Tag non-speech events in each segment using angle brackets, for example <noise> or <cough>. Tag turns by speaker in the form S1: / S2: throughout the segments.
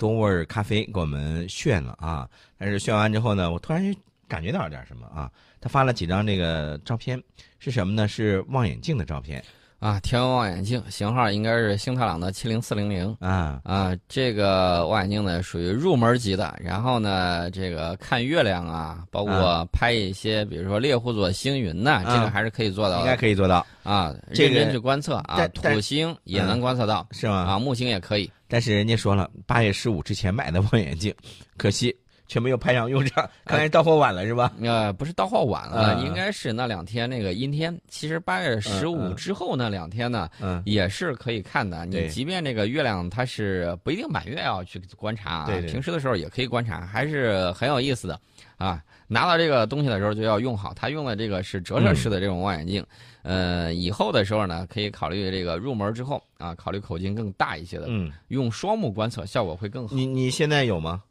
S1: 多味儿咖啡给我们炫了啊！但是炫完之后呢，我突然感觉到点什么啊？他发了几张这个照片，是什么呢？是望远镜的照片。
S2: 啊，天文望远镜型号应该是星特朗的七零四零零
S1: 啊
S2: 啊，这个望远镜呢属于入门级的。然后呢，这个看月亮啊，包括拍一些，比如说猎户座星云呐，这个还是可以做到，
S1: 应该可以做到
S2: 啊。
S1: 认
S2: 真去观测啊，土星也能观测到，
S1: 是吗？
S2: 啊，木星也可以。
S1: 但是人家说了，八月十五之前买的望远镜，可惜。却没有派上用场，<laughs> 看来到货晚了是吧？
S2: 呃，不是到货晚了，应该是那两天那个阴天。其实八月十五之后那两天呢，也是可以看的。你即便这个月亮它是不一定满月要去观察啊，平时的时候也可以观察，还是很有意思的。啊，拿到这个东西的时候就要用好。它用的这个是折射式的这种望远镜，呃，以后的时候呢，可以考虑这个入门之后啊，考虑口径更大一些的，嗯用双目观测效果会更好。
S1: 你你现在有吗？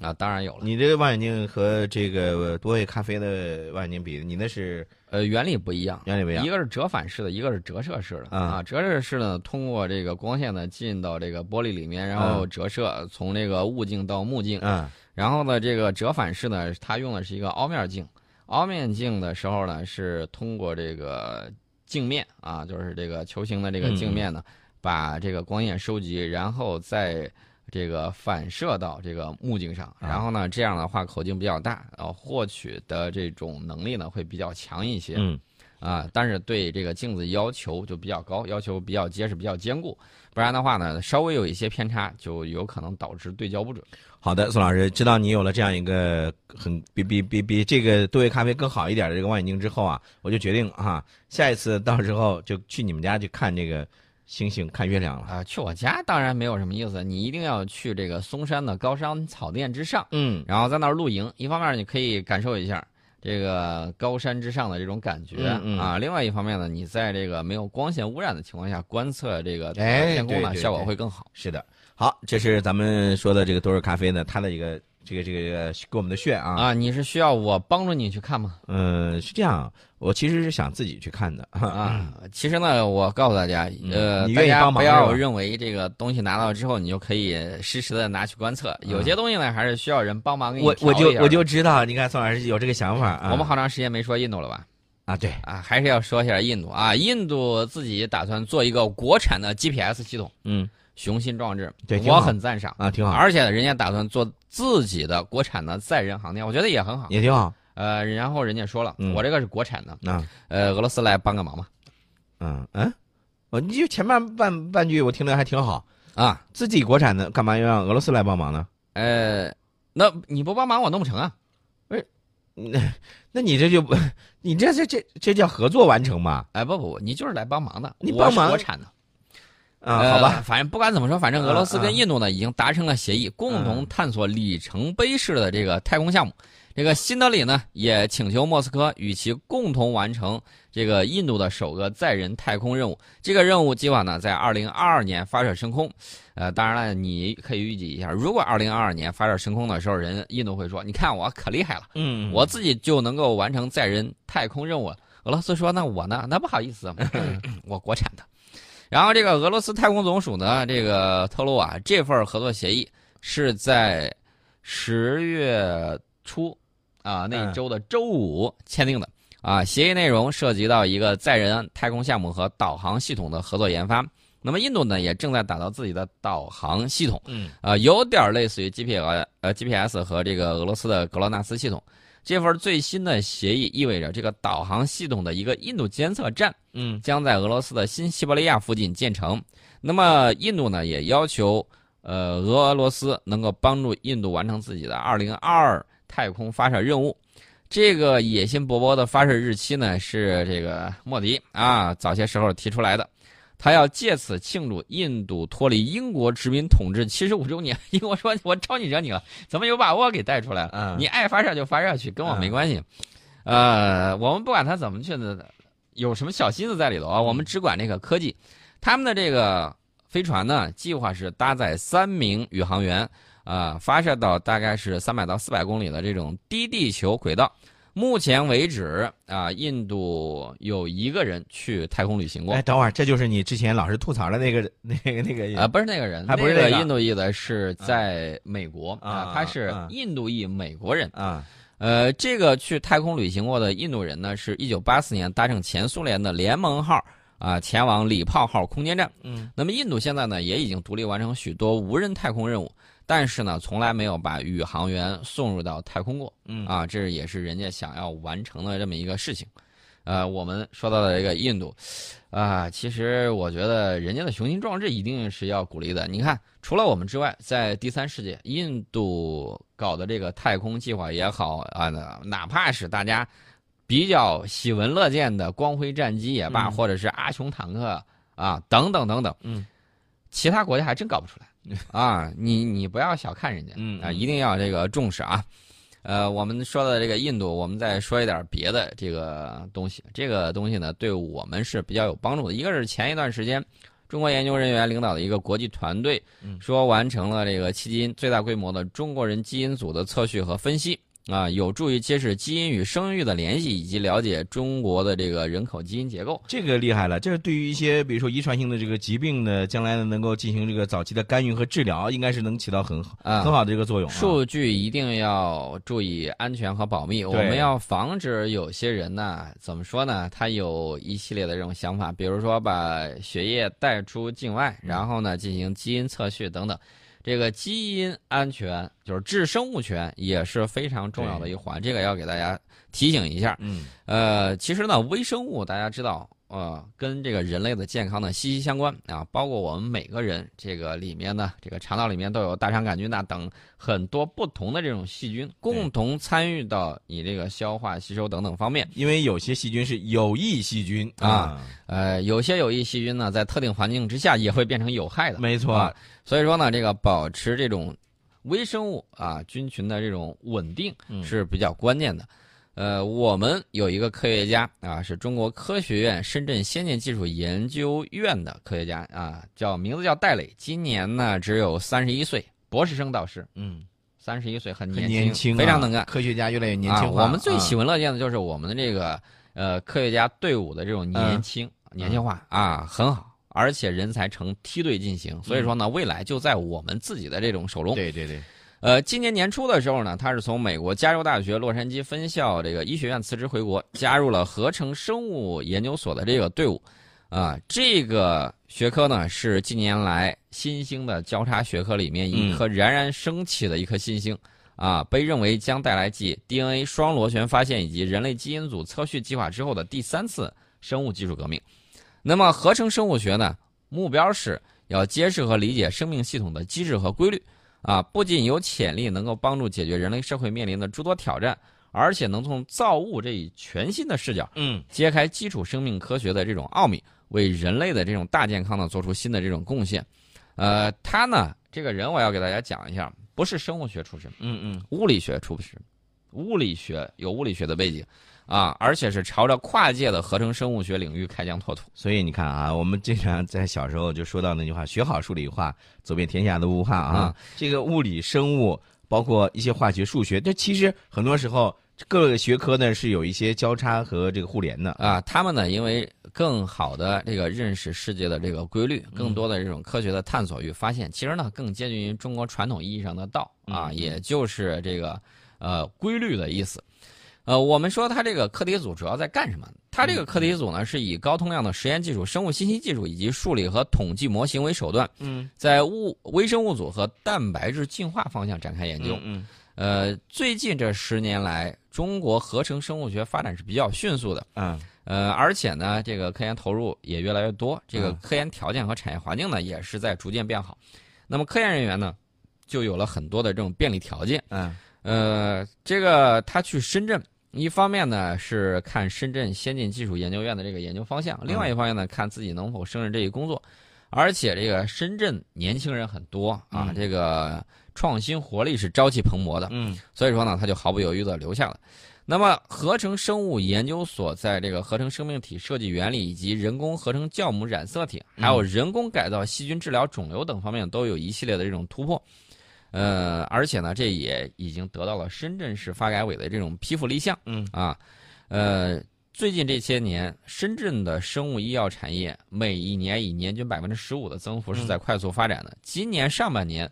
S2: 啊，当然有了。
S1: 你这个望远镜和这个多味咖啡的望远镜比，你那是
S2: 呃原理不一样，
S1: 原理不一样。
S2: 一个是折反式的，一个是折射式的啊。折射式呢，通过这个光线呢进到这个玻璃里面，然后折射从这个物镜到目镜。
S1: 嗯。
S2: 然后呢，这个折反式呢，它用的是一个凹面镜。凹面镜的时候呢，是通过这个镜面啊，就是这个球形的这个镜面呢，把这个光线收集，然后再。这个反射到这个目镜上，然后呢，这样的话口径比较大，然后获取的这种能力呢会比较强一些。
S1: 嗯，
S2: 啊，但是对这个镜子要求就比较高，要求比较结实、比较坚固，不然的话呢，稍微有一些偏差，就有可能导致对焦不准。
S1: 好的，宋老师，知道你有了这样一个很比比比比这个多维咖啡更好一点的这个望远镜之后啊，我就决定啊，下一次到时候就去你们家去看这个。星星看月亮了
S2: 啊！去我家当然没有什么意思，你一定要去这个嵩山的高山草甸之上，
S1: 嗯，
S2: 然后在那儿露营。一方面你可以感受一下这个高山之上的这种感觉啊，另外一方面呢，你在这个没有光线污染的情况下观测这个天空呢，效果会更好。
S1: 是的，好，这是咱们说的这个多尔咖啡呢，它的一个。这个这个给我们的炫啊
S2: 啊！你是需要我帮助你去看吗？
S1: 嗯，是这样，我其实是想自己去看的
S2: 啊。其实呢，我告诉大家，呃，
S1: 大
S2: 家不要认为这个东西拿到之后你就可以实时的拿去观测，有些东西呢还是需要人帮忙给你
S1: 我我就我就知道，你看宋老师有这个想法啊。
S2: 我们好长时间没说印度了吧？
S1: 啊，对
S2: 啊，还是要说一下印度啊。印度自己打算做一个国产的 GPS 系统，
S1: 嗯。
S2: 雄心壮志，
S1: 对，
S2: 我很赞赏
S1: 啊，挺好。
S2: 而且人家打算做自己的国产的载人航天，我觉得也很好，
S1: 也挺好。
S2: 呃，然后人家说了，我这个是国产的，
S1: 啊，
S2: 呃，俄罗斯来帮个忙嘛。
S1: 嗯嗯，我你就前半半半句我听着还挺好
S2: 啊，
S1: 自己国产的干嘛要让俄罗斯来帮忙呢？
S2: 呃，那你不帮忙我弄不成啊。
S1: 不是，那那你这就不，<laughs> 你这这这这叫合作完成嘛？
S2: 哎，不不不，你就是来帮忙的，
S1: 你帮忙
S2: 国产的。
S1: 啊，好吧，
S2: 反正不管怎么说，反正俄罗斯跟印度呢已经达成了协议，共同探索里程碑式的这个太空项目。这个新德里呢也请求莫斯科与其共同完成这个印度的首个载人太空任务。这个任务计划呢在二零二二年发射升空。呃，当然了，你可以预计一下，如果二零二二年发射升空的时候，人印度会说：“你看我可厉害了，
S1: 嗯，
S2: 我自己就能够完成载人太空任务。”俄罗斯说：“那我呢？那不好意思，<laughs> 我国产的。”然后这个俄罗斯太空总署呢，这个透露啊，这份合作协议是在十月初啊那一周的周五签订的啊。协议内容涉及到一个载人太空项目和导航系统的合作研发。那么印度呢，也正在打造自己的导航系统，
S1: 嗯，
S2: 啊，有点类似于 GPS 呃 GPS 和这个俄罗斯的格罗纳斯系统。这份最新的协议意味着，这个导航系统的一个印度监测站，
S1: 嗯，
S2: 将在俄罗斯的新西伯利亚附近建成。那么，印度呢也要求，呃，俄罗斯能够帮助印度完成自己的2022太空发射任务。这个野心勃勃的发射日期呢，是这个莫迪啊早些时候提出来的。他要借此庆祝印度脱离英国殖民统治七十五周年。英国说：“ <laughs> 我招你惹你了？怎么有把我给带出来了？你爱发射就发射去，跟我没关系。”呃，我们不管他怎么去的，有什么小心思在里头啊？我们只管这个科技。他们的这个飞船呢，计划是搭载三名宇航员，啊，发射到大概是三百到四百公里的这种低地球轨道。目前为止啊，印度有一个人去太空旅行过
S1: 哎，。等会儿，这就是你之前老是吐槽的那个那个那个
S2: 啊，不是那个人，
S1: 他不是那个
S2: 那印度裔的，是在美国
S1: 啊
S2: 他是
S1: 啊
S2: 印度裔美国人。
S1: 啊，
S2: 呃，这个去太空旅行过的印度人呢，是一九八四年搭乘前苏联的联盟号啊，前往礼炮号空间站。
S1: 嗯
S2: 那么印度现在呢，也已经独立完成许多无人太空任务，但是呢，从来没有把宇航员送入到太空过。
S1: 嗯
S2: 啊，这也是人家想要完成的这么一个事情。呃，我们说到的这个印度，啊，其实我觉得人家的雄心壮志一定是要鼓励的。你看，除了我们之外，在第三世界，印度搞的这个太空计划也好啊，那哪怕是大家比较喜闻乐见的光辉战机也罢，
S1: 嗯
S2: 或者是阿琼坦克啊，等等等等，
S1: 嗯，
S2: 其他国家还真搞不出来啊！你你不要小看人家，啊，
S1: 嗯啊
S2: 一定要这个重视啊。呃，我们说的这个印度，我们再说一点别的这个东西。这个东西呢，对我们是比较有帮助的。一个是前一段时间，中国研究人员领导的一个国际团队
S1: 嗯
S2: 说完成了这个迄今最大规模的中国人基因组的测序和分析啊，有助于揭示基因与生育的联系，以及了解中国的这个人口基因结构。
S1: 这个厉害了，这是对于一些比如说遗传性的这个疾病呢，将来呢能够进行这个早期的干预和治疗，应该是能起到很好
S2: 啊
S1: 很好的这个作用啊。
S2: 数据一定要注意安全和保密，我们要防止有些人呢，怎么说呢？他有一系列的这种想法，比如说把血液带出境外，然后呢进行基因测序等等。这个基因安全就是致生物权也是非常重要的一环，这个要给大家提醒一下。
S1: 嗯
S2: 呃，其实呢，微生物大家知道，呃，跟这个人类的健康呢息息相关啊。包括我们每个人这个里面呢，这个肠道里面都有大肠杆菌呐等很多不同的这种细菌，共同参与到你这个消化、吸收等等方面。
S1: 因为有些细菌是有益细菌
S2: 啊，呃，有些有益细菌呢，在特定环境之下也会变成有害的。
S1: 没错
S2: 啊，所以说呢，这个保持这种微生物啊菌群的这种稳定
S1: 嗯
S2: 是比较关键的。呃，我们有一个科学家啊，是中国科学院深圳先进技术研究院的科学家啊，叫名字叫戴磊，今年呢只有三十一岁，博士生导师，
S1: 嗯，
S2: 三十一岁很
S1: 很
S2: 年
S1: 年轻啊，
S2: 非常能干。
S1: 科学家越来越年轻
S2: 啊。
S1: 化。
S2: 我们最喜闻乐见的就是我们的这个呃科学家队伍的这种年轻、年轻化啊，很好，而且人才呈梯队进行，所以说呢，未来就在我们自己的这种手中。
S1: 对对对，
S2: 呃，今年年初的时候呢，他是从美国加州大学洛杉矶分校这个医学院辞职回国，加入了合成生物研究所的这个队伍。啊，这个学科呢是近年来新兴的交叉学科里面一颗冉冉升起的一颗新星。啊，被认为将带来继 DNA 双螺旋发现以及人类基因组测序计划之后的第三次生物技术革命。那么，合成生物学呢，目标是要揭示和理解生命系统的机制和规律。啊，不仅有潜力能够帮助解决人类社会面临的诸多挑战，而且能从造物这一全新的视角，
S1: 嗯，
S2: 揭开基础生命科学的这种奥秘，为人类的这种大健康呢做出新的这种贡献。呃，他呢，这个人我要给大家讲一下，不是生物学出身，
S1: 嗯嗯，
S2: 物理学出身，物理学有物理学的背景，啊，而且是朝着跨界的合成生物学领域开疆拓土。
S1: 所以你看啊，我们经常在小时候就说到那句话：“学好数理化，走遍天下的物化啊。这个物理、生物，包括一些化学、数学，这其实很多时候各个学科呢是有一些交叉和这个互联的
S2: 啊。他们呢，因为更好的这个认识世界的这个规律，更多的这种科学的探索与发现，其实呢更接近于中国传统意义上的道啊，也就是这个呃规律的意思。呃，我们说它这个课题组主要在干什么？它这个课题组呢，是以高通量的实验技术、生物信息技术以及数理和统计模型为手段，
S1: 嗯，
S2: 在物微生物组和蛋白质进化方向展开研究。
S1: 嗯，
S2: 呃，最近这十年来，中国合成生物学发展是比较迅速的。
S1: 嗯，
S2: 呃，而且呢，这个科研投入也越来越多，这个
S1: 嗯
S2: 科研条件和产业环境呢，也是在逐渐变好。那么科研人员呢，就有了很多的这种便利条件。
S1: 嗯，
S2: 呃，这个他去深圳。一方面呢是看深圳先进技术研究院的这个研究方向，另外一方面呢看自己能否胜任这一工作，而且这个深圳年轻人很多啊，
S1: 嗯
S2: 这个创新活力是朝气蓬勃的，
S1: 嗯，
S2: 所以说呢他就毫不犹豫的留下了。那么合成生物研究所在这个合成生命体设计原理以及人工合成酵母染色体，还有人工改造细菌治疗肿瘤等方面都有一系列的这种突破。呃，而且呢，这也已经得到了深圳市发改委的这种批复立项。
S1: 嗯
S2: 啊，呃，最近这些年，深圳的生物医药产业每一年以年均百分之十五的增幅是在快速发展的。今年上半年，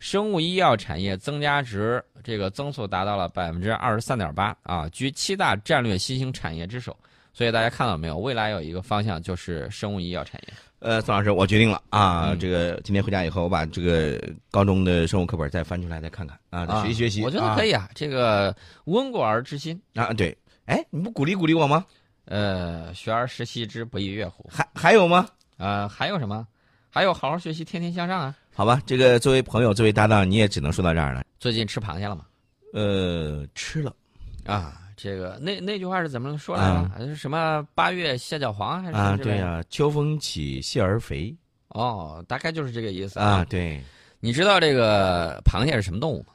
S2: 生物医药产业增加值这个增速达到了百分之二十三点八啊，居七大战略新兴产业之首。所以大家看到没有？未来有一个方向就是生物医药产业。
S1: 呃，宋老师，我决定了啊，
S2: 嗯
S1: 这个今天回家以后，我把这个高中的生物课本再翻出来再看看啊，再学习学习。
S2: 我觉得可以啊，这个温故而知新，
S1: 啊啊，对，哎，你不鼓励鼓励我吗？
S2: 呃，学而时习之，不亦乐乎。
S1: 还还有吗？
S2: 呃，还有什么？还有好好学习，天天向上啊！
S1: 好吧，这个作为朋友，作为搭档，你也只能说到这儿了。
S2: 最近吃螃蟹了吗？
S1: 呃，吃了，
S2: 啊，这个那那句话是怎么说来着？是什么八月蟹脚黄还是
S1: 啊，对呀、秋风起，蟹儿肥
S2: 哦，大概就是这个意思
S1: 啊，。对。
S2: 你知道这个螃蟹是什么动物吗？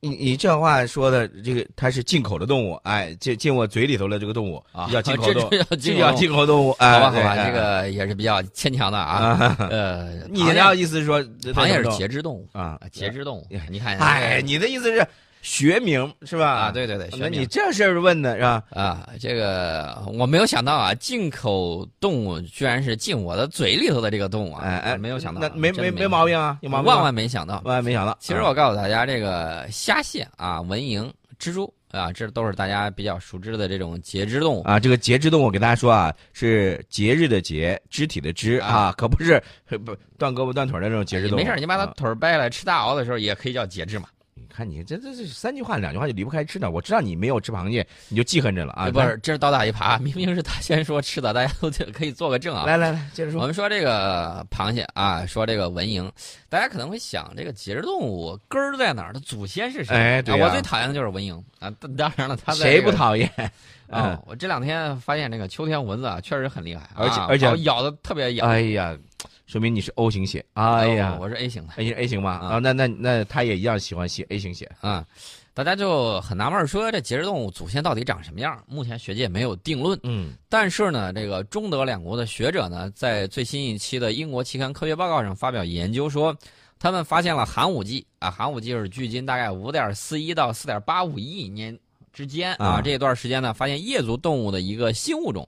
S1: 你你这话说的，这个它是进口的动物，哎，进进我嘴里头的这个动物
S2: 啊
S1: 叫 <laughs> 进口动物，
S2: 这
S1: 叫
S2: 叫进
S1: 进口动物，哎，
S2: 好吧，好吧，这个也是比较牵强的啊。
S1: 啊，<laughs>
S2: 呃，
S1: 你的意思是说
S2: 螃蟹是
S1: 节
S2: 节肢动物
S1: 啊
S2: 啊，节肢动物。你看，
S1: 哎，你的意思是学名是吧？
S2: 啊，对对对，
S1: 那你这事儿问的是吧？
S2: 啊，这个我没有想到啊，进口动物居然是进我的嘴里头的这个动物啊！
S1: 哎哎，
S2: 没有想到，
S1: 那没
S2: 没
S1: 没毛病啊，有毛病吗？
S2: 万万没想到。
S1: 万万没想到。
S2: 其实我告诉大家，这个虾蟹啊、蚊蝇、蜘蛛啊，这都是大家比较熟知的这种节肢动物。
S1: 啊，这个节肢动物，给大家说啊，是节日的节，肢体的肢啊，可不是 <laughs> 不断胳膊断腿的那种节肢动物。
S2: 没事，你把它
S1: 啊
S2: 腿儿掰了，吃大鳌的时候也可以叫节肢嘛。
S1: 你看你这这这三句话两句话就离不开吃的。我知道你没有吃螃蟹，你就记恨着了啊。
S2: 不是，这是倒打一耙，明明是他先说吃的，大家都可以做个证啊。
S1: 来来来，接着说。
S2: 我们说这个螃蟹啊，说这个蚊蝇，大家可能会想，这个节肢动物根儿在哪儿？它祖先是谁？
S1: 哎对呀
S2: 啊我最讨厌的就是蚊蝇啊。当当然了，它在
S1: 谁
S2: 这个
S1: 不讨厌？
S2: 啊、我这两天发现这个秋天蚊子啊，确实很厉害，
S1: 而且
S2: 啊
S1: 而且
S2: 咬的特别痒。
S1: 哎呀，说明你是 O 型血。哎呀
S2: 哦，我是 A 型的
S1: A 型 A 型吗？
S2: 啊
S1: 啊，那那那他也一样喜欢血 A 型血。
S2: 啊。大家就很纳闷，说这节肢动物祖先到底长什么样？目前学界没有定论。
S1: 嗯
S2: 但是呢，这个中德两国的学者呢，在最新一期的英国期刊科学报告上发表研究说，他们发现了寒武纪啊，寒武纪是距今大概五点四一到四点八五亿年之间啊，
S1: 啊
S2: 这段时间呢，发现叶足动物的一个新物种，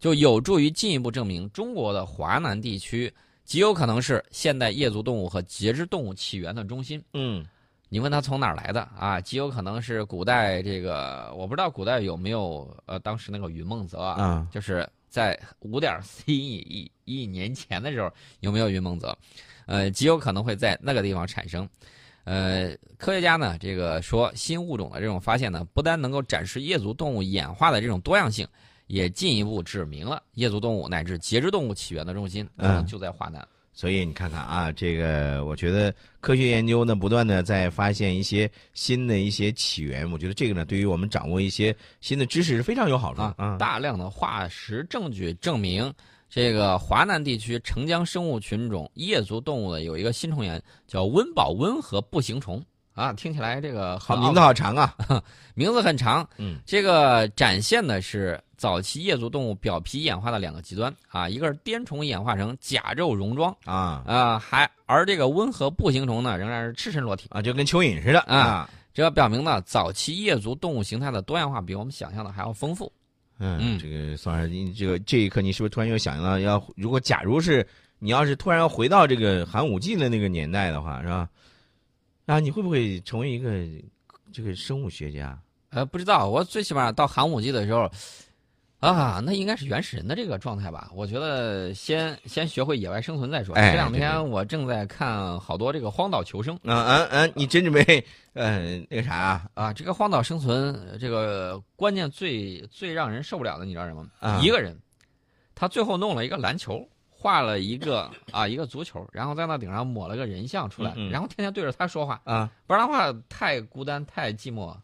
S2: 就有助于进一步证明中国的华南地区极有可能是现代夜足动物和节肢动物起源的中心。
S1: 嗯
S2: 你问它从哪儿来的啊？极有可能是古代这个，我不知道古代有没有呃，当时那个云梦泽啊，
S1: 啊
S2: 就是在五点四亿亿亿年前的时候有没有云梦泽？呃，极有可能会在那个地方产生。呃，科学家呢，这个说新物种的这种发现呢，不单能够展示夜足动物演化的这种多样性，也进一步指明了夜足动物乃至节肢动物起源的中心
S1: 嗯
S2: 就在华南。
S1: 所以你看看啊，这个我觉得科学研究呢，不断的在发现一些新的一些起源，我觉得这个呢，对于我们掌握一些新的知识是非常有好处
S2: 啊
S1: 的啊。
S2: 大量的化石证据证明，这个华南地区澄江生物群种叶足动物的有一个新虫源，叫温饱温和步行虫啊，听起来这个
S1: 好名字好长啊。<laughs>
S2: 名字很长，
S1: 嗯，
S2: 这个展现的是早期叶足动物表皮演化的两个极端啊，一个是滇虫演化成甲胄戎装
S1: 啊
S2: 啊，还而这个温和步行虫呢仍然是赤身裸体，
S1: 啊，就跟蚯蚓似的
S2: 啊。这表明呢，早期叶足动物形态的多样化比我们想象的还要丰富。
S1: 嗯，
S2: 嗯
S1: 这个宋老师，你这个这一刻，你是不是突然又想到要，如果假如是你要是突然要回到这个寒武纪的那个年代的话，是吧？啊，你会不会成为一个这个生物学家？
S2: 呃，不知道，我最起码到寒武纪的时候，啊，那应该是原始人的这个状态吧？我觉得先先学会野外生存再说。
S1: 哎
S2: 这两天我正在看好多这个荒岛求生
S1: 嗯嗯嗯，你真准备呃那个啥啊？
S2: 啊，这个荒岛生存，呃这个关键最最让人受不了的，你知道什么？
S1: 啊
S2: 一个人，他最后弄了一个篮球。画了一个啊一个足球，然后在那顶上抹了个人像出来，
S1: 嗯嗯
S2: 然后天天对着他说话，
S1: 啊，
S2: 不然的话太孤单太寂寞。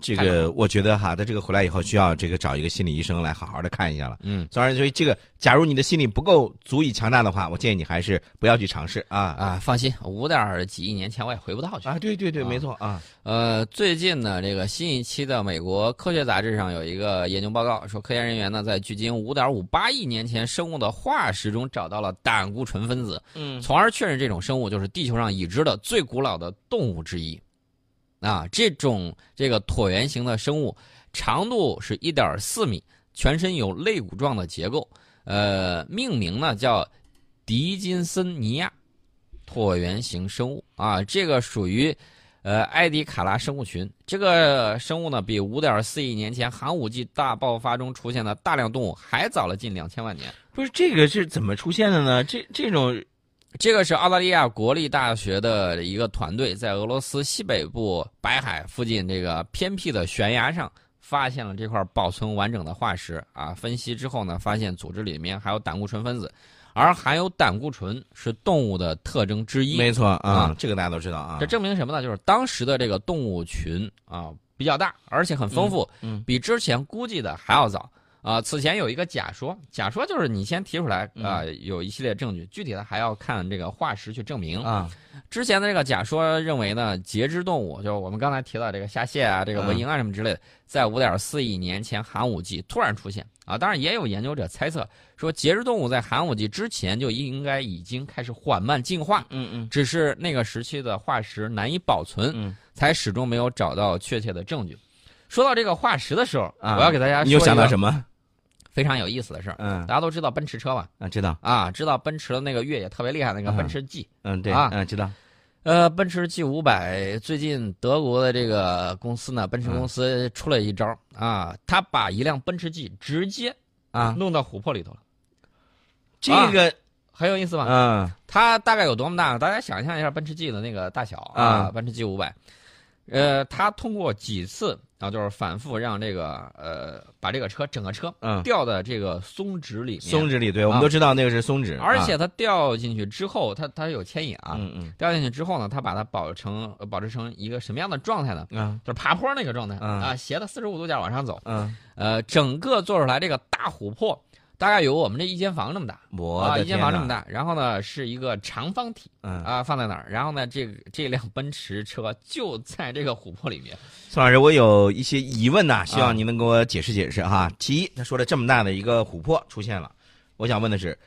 S1: 这个我觉得哈，他这个回来以后需要这个找一个心理医生来好好的看一下了。
S2: 嗯
S1: 当然，所以这个，假如你的心理不够足以强大的话，我建议你还是不要去尝试啊
S2: 啊，放心，五点几亿年前我也回不到去。
S1: 啊！对对对，
S2: 啊
S1: 没错啊。
S2: 呃，最近呢，这个新一期的美国科学杂志上有一个研究报告，说科研人员呢在距今五点五八亿年前生物的化石中找到了胆固醇分子，
S1: 嗯
S2: 从而确认这种生物就是地球上已知的最古老的动物之一。啊，这种这个椭圆形的生物，长度是一点四米，全身有肋骨状的结构。呃，命名呢叫迪金森尼亚椭圆形生物啊，这个属于呃埃迪卡拉生物群。这个生物呢，比五点四亿年前寒武纪大爆发中出现的大量动物还早了近两千万年。
S1: 不是这个是怎么出现的呢？这这种
S2: 这个是澳大利亚国立大学的一个团队在俄罗斯西北部白海附近这个偏僻的悬崖上发现了这块保存完整的化石啊。分析之后呢，发现组织里面还有胆固醇分子，而含有胆固醇是动物的特征之一。
S1: 没错啊
S2: 啊，
S1: 这个大家都知道啊。
S2: 这证明什么呢？就是当时的这个动物群啊比较大，而且很丰富，
S1: 嗯嗯
S2: 比之前估计的还要早。啊，此前有一个假说，假说就是你先提出来啊、有一系列证据，具体的还要看这个化石去证明。
S1: 啊，
S2: 之前的这个假说认为呢，节肢动物，就是我们刚才提到这个虾蟹啊、这个蚊蝇啊什么之类的，在五点四亿年前寒武纪突然出现啊。当然，也有研究者猜测说，节肢动物在寒武纪之前就应该已经开始缓慢进化，
S1: 嗯嗯
S2: 只是那个时期的化石难以保存，
S1: 嗯
S2: 才始终没有找到确切的证据。说到这个化石的时候，
S1: 啊，
S2: 我要给大家
S1: 你又想到什么？
S2: 非常有意思的事儿。
S1: 嗯
S2: 大家都知道奔驰车吧？
S1: 啊，知道，
S2: 啊，知道奔驰的那个越野特别厉害，那个
S1: 嗯
S2: 奔驰 G。
S1: 嗯对，
S2: 啊
S1: 嗯知道，
S2: 呃，奔驰 G 五百最近德国的这个公司呢，奔驰
S1: 嗯
S2: 公司出了一招啊，他把一辆奔驰 G 直接
S1: 啊，
S2: 弄到琥珀里头了，
S1: 这个
S2: 很有意思吧？
S1: 嗯
S2: 它大概有多么大？大家想象一下奔驰 G 的那个大小啊，
S1: 啊
S2: 奔驰 G 五百，呃，它通过几次啊，就是反复让这个呃，把这个车整个车
S1: 嗯，
S2: 掉在这个松脂里面，
S1: 松脂里，对我们
S2: 啊
S1: 都知道那个是松脂，啊
S2: 而且它掉进去之后，它它有牵引啊，
S1: 嗯嗯。
S2: 掉进去之后呢，它把它保成呃保持成一个什么样的状态呢？
S1: 嗯。
S2: 就是爬坡那个状态、
S1: 嗯。
S2: 啊，斜的四十五度角往上走，
S1: 嗯，
S2: 呃，整个做出来这个大琥珀大概有我们这一间房这么大。啊，
S1: 我啊
S2: 一间房这么，大，然后呢是一个长方体
S1: 嗯，
S2: 啊放在哪儿，然后呢这个 <laughs> 这辆奔驰车就在这个琥珀里面，
S1: 宋老师，我有一些疑问呐，希
S2: 啊。
S1: 望您能给我解释解释哈。其一，他说了这么大的一个琥珀出现了，我想问的是，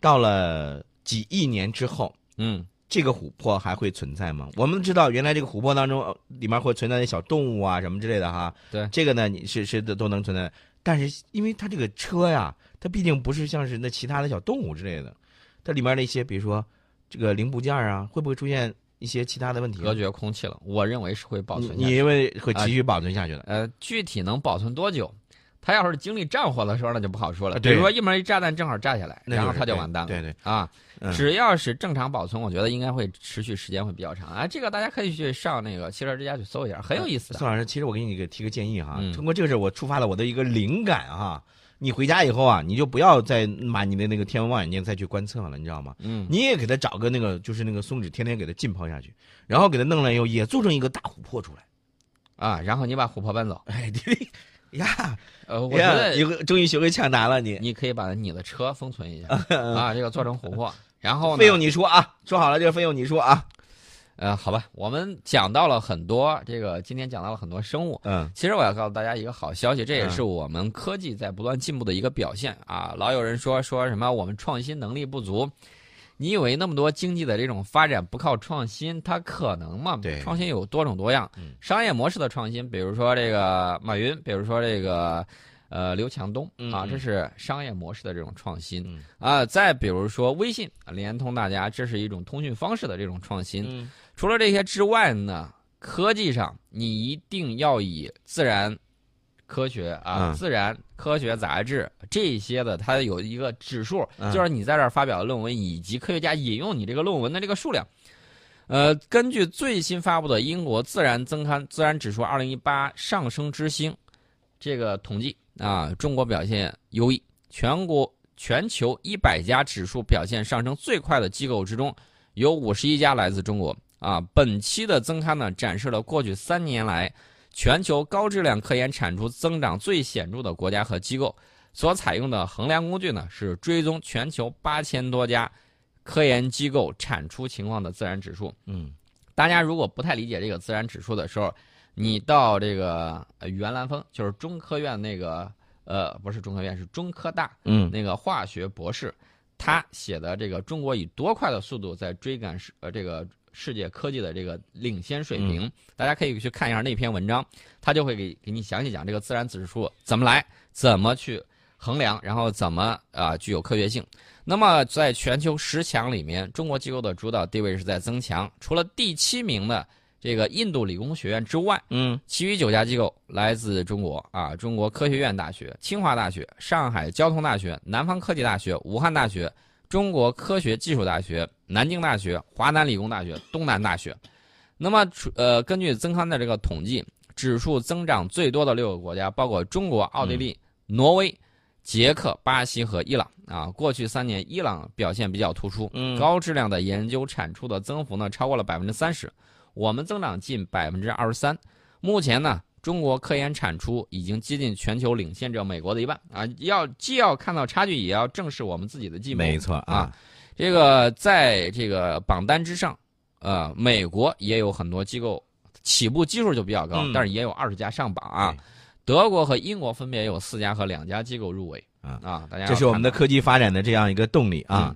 S1: 到了几亿年之后，
S2: 嗯。
S1: 这个琥珀还会存在吗？我们知道，原来这个琥珀当中呃里面会存在小动物啊什么之类的哈。
S2: 对。
S1: 这个呢，你是是都都能存在，但是因为它这个车呀，它毕竟不是像是那其他的小动物之类的，它里面的一些，比如说这个零部件啊，会不会出现一些其他的问题啊？
S2: 隔绝空气了，我认为是会保存下去。
S1: 你因为会继续保存下去的？
S2: 呃，具体能保存多久？它要是经历战火的时候，那就不好说了。比如说一门一炸弹正好炸下来，然后它就完蛋了。
S1: 对对，
S2: 啊，
S1: 嗯
S2: 只要是正常保存，我觉得应该会持续时间会比较长啊。这个大家可以去上那个汽车之家去搜一下，很有意思的。
S1: 宋老师，其实我给你提个建议哈，
S2: 嗯
S1: 通过这个事我触发了我的一个灵感哈。你回家以后啊，你就不要再买你的那个天文望远镜再去观测了，你知道吗？
S2: 嗯，
S1: 你也给它找个那个就是那个松脂，天天给它浸泡下去，然后给它弄了以后也做成一个大琥珀出来。
S2: 啊，然后你把琥珀搬走。
S1: 哎，对呀，
S2: 呃，我觉得
S1: 一个终于学会抢答了你，
S2: 你可以把你的车封存一下 <laughs> 啊，这个做成琥珀。然后呢
S1: 费用你出啊，说好了这个费用你出啊。
S2: 呃，好吧，我们讲到了很多这个，今天讲到了很多生物。
S1: 嗯
S2: 其实我要告诉大家一个好消息，这也
S1: 嗯
S2: 是我们科技在不断进步的一个表现啊！老有人说说什么我们创新能力不足，你以为那么多经济的这种发展不靠创新，它可能吗？
S1: 对
S2: 创新有多种多样
S1: 嗯，
S2: 商业模式的创新，比如说这个马云，比如说这个呃刘强东啊，这是商业模式的这种创新
S1: 嗯
S2: 啊。再比如说微信联通大家，这是一种通讯方式的这种创新。
S1: 嗯
S2: 除了这些之外呢，科技上你一定要以自然科学啊、
S1: 嗯
S2: 自然科学杂志这些的，它有一个指数，
S1: 嗯
S2: 就是你在这儿发表的论文以及科学家引用你这个论文的这个数量。呃，根据最新发布的英国《自然》增刊《自然指数二零一八上升之星》这个统计啊，中国表现优异，全国全球一百家指数表现上升最快的机构之中，有五十一家来自中国。啊，本期的增刊呢，展示了过去三年来全球高质量科研产出增长最显著的国家和机构，所采用的衡量工具呢是追踪全球八千多家科研机构产出情况的自然指数。
S1: 嗯
S2: 大家如果不太理解这个自然指数的时候，你到这个呃袁兰峰，就是中科院那个呃不是中科院是中科大
S1: 嗯。
S2: 那个化学博士，他写的这个中国以多快的速度在追赶世呃这个世界科技的这个领先水平，大家可以去看一下那篇文章，他就会给给你详细讲这个自然指数怎么来，怎么去衡量，然后怎么啊、具有科学性。那么在全球十强里面，中国机构的主导地位是在增强，除了第七名的这个印度理工学院之外，
S1: 嗯
S2: 其余九家机构来自中国啊，中国科学院大学、清华大学、上海交通大学、南方科技大学、武汉大学、中国科学技术大学、南京大学、华南理工大学、东南大学。那么，呃，根据曾康的这个统计，指数增长最多的六个国家包括中国、奥地利、挪威、捷克、巴西和伊朗啊。过去三年，伊朗表现比较突出，
S1: 嗯
S2: 高质量的研究产出的增幅呢超过了百分之三十，我们增长近百分之二十三。目前呢，中国科研产出已经接近全球领先者美国的一半啊！要既要看到差距，也要正视我们自己的进步。
S1: 没错
S2: 啊，这个在这个榜单之上，呃，美国也有很多机构起步基数就比较高，
S1: 嗯
S2: 但是也有二十家上榜啊。德国和英国分别有四家和两家机构入围
S1: 啊
S2: 啊！大家
S1: 这是我们的科技发展的这样一个动力啊。